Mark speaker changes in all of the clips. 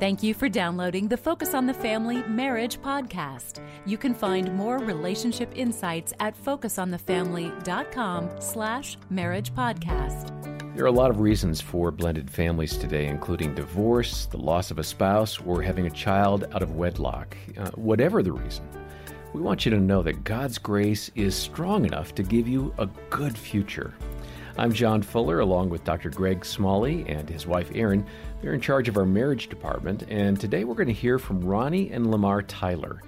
Speaker 1: Thank you for downloading the Focus on the Family Marriage podcast. You can find more relationship insights at focusonthefamily.com slash marriage podcast.
Speaker 2: There are a lot of reasons for blended families today, including divorce, the loss of a spouse, or having a child out of wedlock. Uh, whatever the reason, we want you to know that God's grace is strong enough to give you a good future. I'm John Fuller, along with Dr. Greg Smalley and his wife Erin. They're in charge of our marriage department, and today we're going to hear from Ronnie and Lamar Tyler.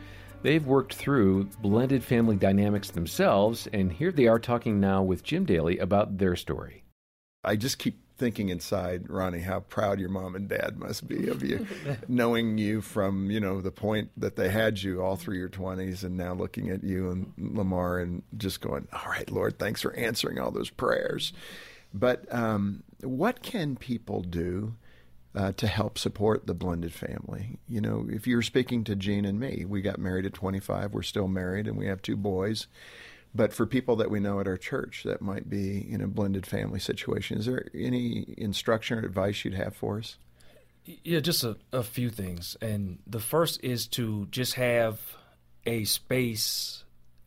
Speaker 2: They've worked through blended family dynamics themselves, and here they are talking now with Jim Daly about their story.
Speaker 3: I just keep thinking inside, Ronnie, how proud your mom and dad must be of you, knowing you from you know the point that they had you all through your twenties, and now looking at you and Lamar and just going, "All right, Lord, thanks for answering all those prayers." But um, what can people do uh, to help support the blended family? You know, if you're speaking to Jean and me, we got married at 25. We're still married, and we have two boys. But for people that we know at our church that might be in a blended family situation, is there any instruction or advice you'd have for us?
Speaker 4: Yeah, just a, a few things. And the first is to just have a space,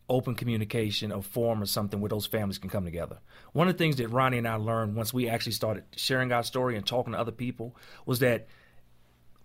Speaker 4: open communication, a forum or something where those families can come together. One of the things that Ronnie and I learned once we actually started sharing our story and talking to other people was that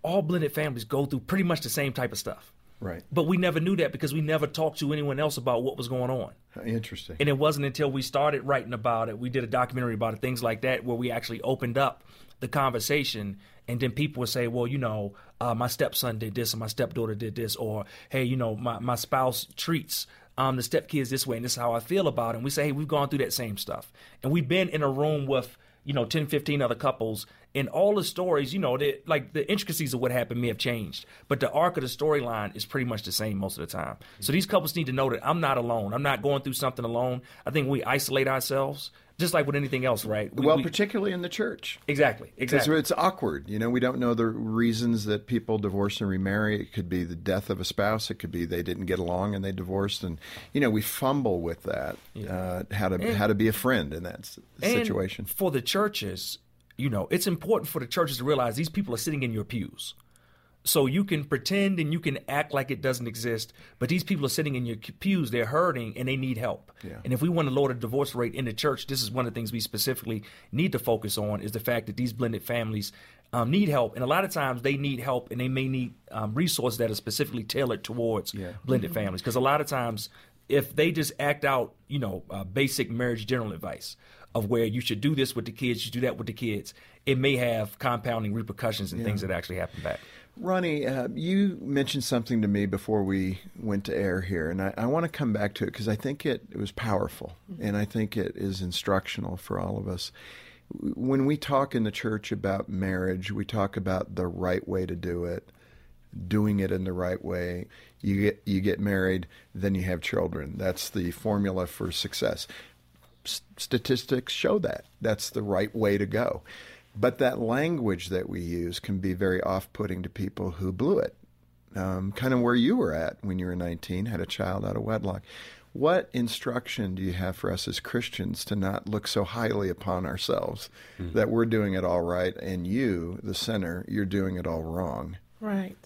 Speaker 4: all blended families go through pretty much the same type of stuff.
Speaker 3: Right.
Speaker 4: But we never knew that because we never talked to anyone else about what was going on.
Speaker 3: Interesting.
Speaker 4: And it wasn't until we started writing about it, we did a documentary about it, things like that, where we actually opened up the conversation. And then people would say, well, you know, uh, my stepson did this, or my stepdaughter did this, or hey, you know, my, my spouse treats um, the stepkids this way, and this is how I feel about it. And we say, hey, we've gone through that same stuff. And we've been in a room with, you know, 10, 15 other couples and all the stories, you know, they, like the intricacies of what happened may have changed, but the arc of the storyline is pretty much the same most of the time. So these couples need to know that I'm not alone. I'm not going through something alone. I think we isolate ourselves just like with anything else, right? We,
Speaker 3: well,
Speaker 4: we,
Speaker 3: particularly in the church.
Speaker 4: Exactly. Exactly.
Speaker 3: It's awkward. You know, we don't know the reasons that people divorce and remarry. It could be the death of a spouse. It could be they didn't get along and they divorced. And you know, we fumble with that. Yeah. Uh, how to and, how to be a friend in that situation.
Speaker 4: for the churches, you know, it's important for the churches to realize these people are sitting in your pews. So you can pretend and you can act like it doesn't exist, but these people are sitting in your pews, they're hurting and they need help.
Speaker 3: Yeah.
Speaker 4: And if we want to lower the divorce rate in the church, this is one of the things we specifically need to focus on is the fact that these blended families um, need help. And a lot of times they need help and they may need um, resources that are specifically tailored towards yeah. blended mm-hmm. families. Because a lot of times, if they just act out, you know, uh, basic marriage general advice, of where you should do this with the kids, you should do that with the kids, it may have compounding repercussions and yeah. things that actually happen back.
Speaker 3: Ronnie, uh, you mentioned something to me before we went to air here, and I, I want to come back to it because I think it, it was powerful, mm-hmm. and I think it is instructional for all of us. When we talk in the church about marriage, we talk about the right way to do it, doing it in the right way. You get you get married, then you have children. That's the formula for success. S- statistics show that. That's the right way to go. But that language that we use can be very off putting to people who blew it. Um, kind of where you were at when you were 19, had a child out of wedlock. What instruction do you have for us as Christians to not look so highly upon ourselves mm-hmm. that we're doing it all right and you, the sinner, you're doing it all wrong?
Speaker 5: Right.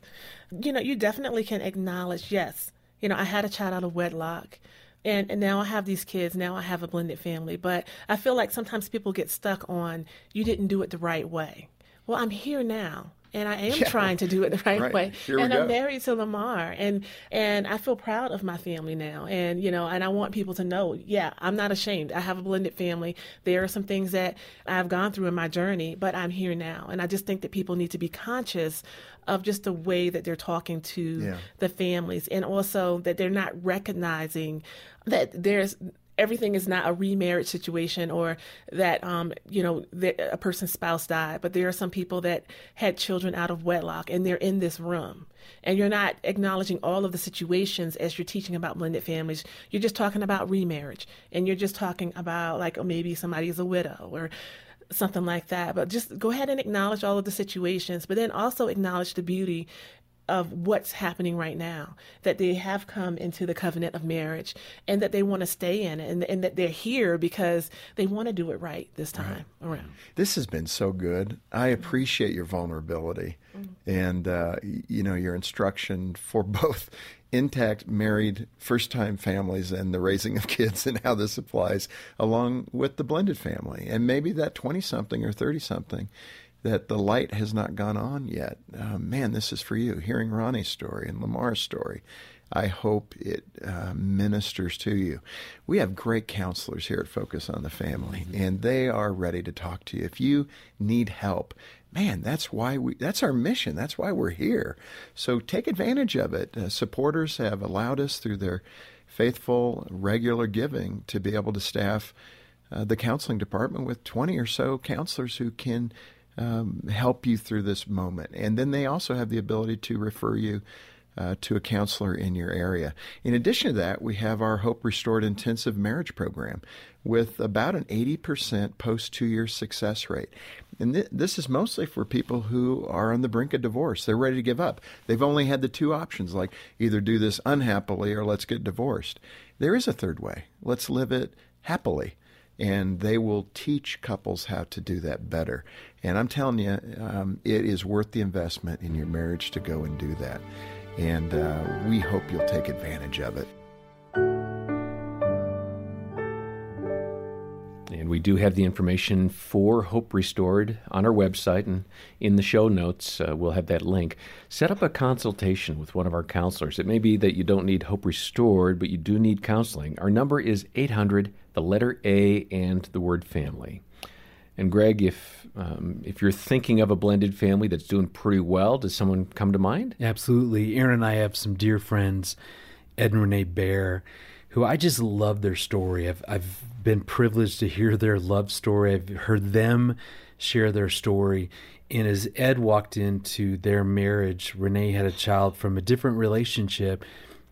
Speaker 5: You know, you definitely can acknowledge, yes, you know, I had a child out of wedlock and, and now I have these kids. Now I have a blended family. But I feel like sometimes people get stuck on you didn't do it the right way. Well, I'm here now and I am yeah. trying to do it the right, right. way.
Speaker 3: Here
Speaker 5: and
Speaker 3: I'm
Speaker 5: married to Lamar, and and I feel proud of my family now, and you know, and I want people to know, yeah, I'm not ashamed. I have a blended family. There are some things that I've gone through in my journey, but I'm here now, and I just think that people need to be conscious of just the way that they're talking to yeah. the families, and also that they're not recognizing that there's everything is not a remarriage situation or that um, you know a person's spouse died but there are some people that had children out of wedlock and they're in this room. And you're not acknowledging all of the situations as you're teaching about blended families. You're just talking about remarriage and you're just talking about like oh, maybe somebody is a widow or something like that. But just go ahead and acknowledge all of the situations but then also acknowledge the beauty of what's happening right now, that they have come into the covenant of marriage and that they want to stay in it and, and that they're here because they want to do it right this time right. around.
Speaker 3: This has been so good. I appreciate your vulnerability. Mm-hmm. and uh, you know your instruction for both intact married first time families and the raising of kids and how this applies along with the blended family and maybe that 20 something or 30 something that the light has not gone on yet uh, man this is for you hearing ronnie's story and lamar's story I hope it uh, ministers to you. We have great counselors here at Focus on the Family, mm-hmm. and they are ready to talk to you. If you need help, man, that's why we, that's our mission. That's why we're here. So take advantage of it. Uh, supporters have allowed us through their faithful, regular giving to be able to staff uh, the counseling department with 20 or so counselors who can um, help you through this moment. And then they also have the ability to refer you uh, to a counselor in your area. In addition to that, we have our Hope Restored Intensive Marriage Program with about an 80% post two year success rate. And th- this is mostly for people who are on the brink of divorce. They're ready to give up. They've only had the two options like either do this unhappily or let's get divorced. There is a third way. Let's live it happily and they will teach couples how to do that better. And I'm telling you, um, it is worth the investment in your marriage to go and do that and uh, we hope you'll take advantage of it.
Speaker 2: And we do have the information for Hope Restored on our website, and in the show notes, uh, we'll have that link. Set up a consultation with one of our counselors. It may be that you don't need Hope Restored, but you do need counseling. Our number is 800, the letter A, and the word family. And Greg, if um, if you're thinking of a blended family that's doing pretty well, does someone come to mind?
Speaker 6: Absolutely. Erin and I have some dear friends, Ed and Renee Bear, who I just love their story. I've I've been privileged to hear their love story. I've heard them share their story. And as Ed walked into their marriage, Renee had a child from a different relationship.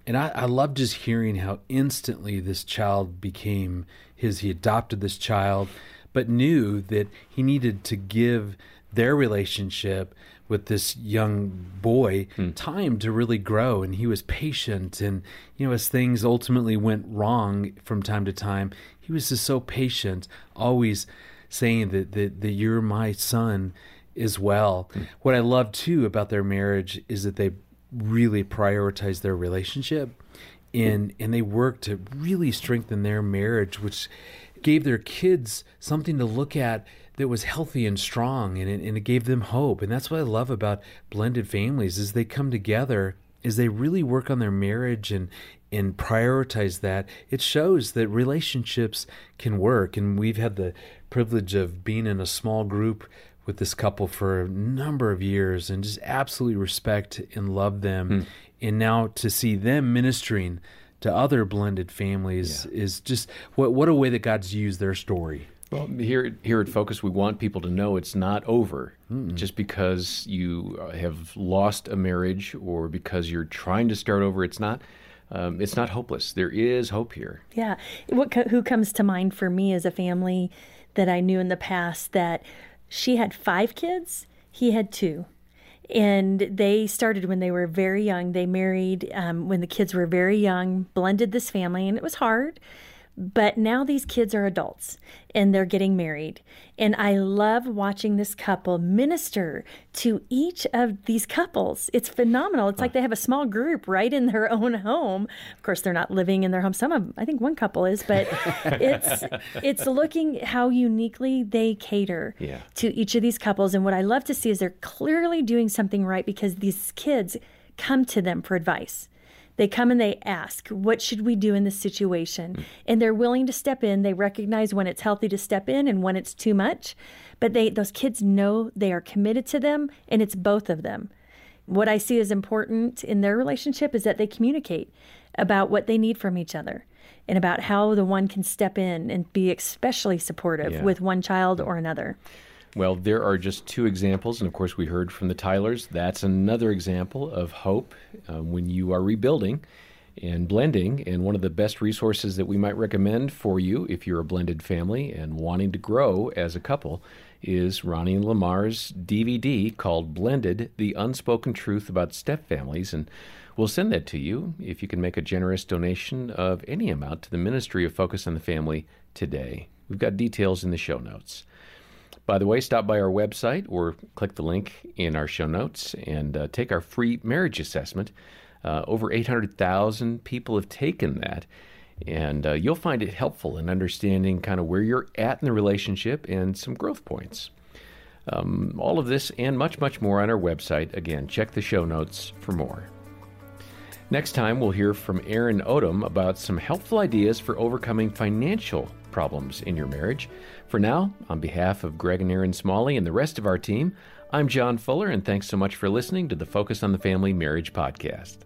Speaker 6: And I, I love just hearing how instantly this child became his. He adopted this child but knew that he needed to give their relationship with this young boy hmm. time to really grow and he was patient and you know as things ultimately went wrong from time to time he was just so patient always saying that that, that you're my son as well hmm. what i love too about their marriage is that they really prioritize their relationship and and they work to really strengthen their marriage which gave their kids something to look at that was healthy and strong and it, and it gave them hope. And that's what i love about blended families is they come together is they really work on their marriage and and prioritize that. It shows that relationships can work and we've had the privilege of being in a small group with this couple for a number of years and just absolutely respect and love them. Mm. and now to see them ministering to other blended families yeah. is just what what a way that God's used their story.
Speaker 2: Well, here here at Focus, we want people to know it's not over mm just because you uh, have lost a marriage or because you're trying to start over. It's not. Um, it's not hopeless. There is hope here.
Speaker 7: Yeah. What who comes to mind for me as a family that I knew in the past that she had five kids, he had two and they started when they were very young. They married um, when the kids were very young, blended this family, and it was hard. But now these kids are adults and they're getting married. And I love watching this couple minister to each of these couples. It's phenomenal. It's like they have a small group right in their own home. Of course, they're not living in their home. Some of them, I think one couple is, but it's it's looking how uniquely they cater yeah. to each of these couples. And what I love to see is they're clearly doing something right because these kids come to them for advice. They come and they ask, What should we do in this situation? Mm. And they're willing to step in. They recognize when it's healthy to step in and when it's too much. But they those kids know they are committed to them and it's both of them. What I see as important in their relationship is that they communicate about what they need from each other and about how the one can step in and be especially supportive yeah. with one child or another.
Speaker 2: Well, there are just two examples, and of course, we heard from the Tylers. That's another example of hope uh, when you are rebuilding and blending. And one of the best resources that we might recommend for you if you're a blended family and wanting to grow as a couple is Ronnie and Lamar's DVD called Blended The Unspoken Truth About Step Families. And we'll send that to you if you can make a generous donation of any amount to the Ministry of Focus on the Family today. We've got details in the show notes. By the way, stop by our website or click the link in our show notes and uh, take our free marriage assessment. Uh, over 800,000 people have taken that, and uh, you'll find it helpful in understanding kind of where you're at in the relationship and some growth points. Um, all of this and much, much more on our website. Again, check the show notes for more. Next time, we'll hear from Erin Odom about some helpful ideas for overcoming financial problems in your marriage. For now, on behalf of Greg and Erin Smalley and the rest of our team, I'm John Fuller, and thanks so much for listening to the Focus on the Family Marriage Podcast.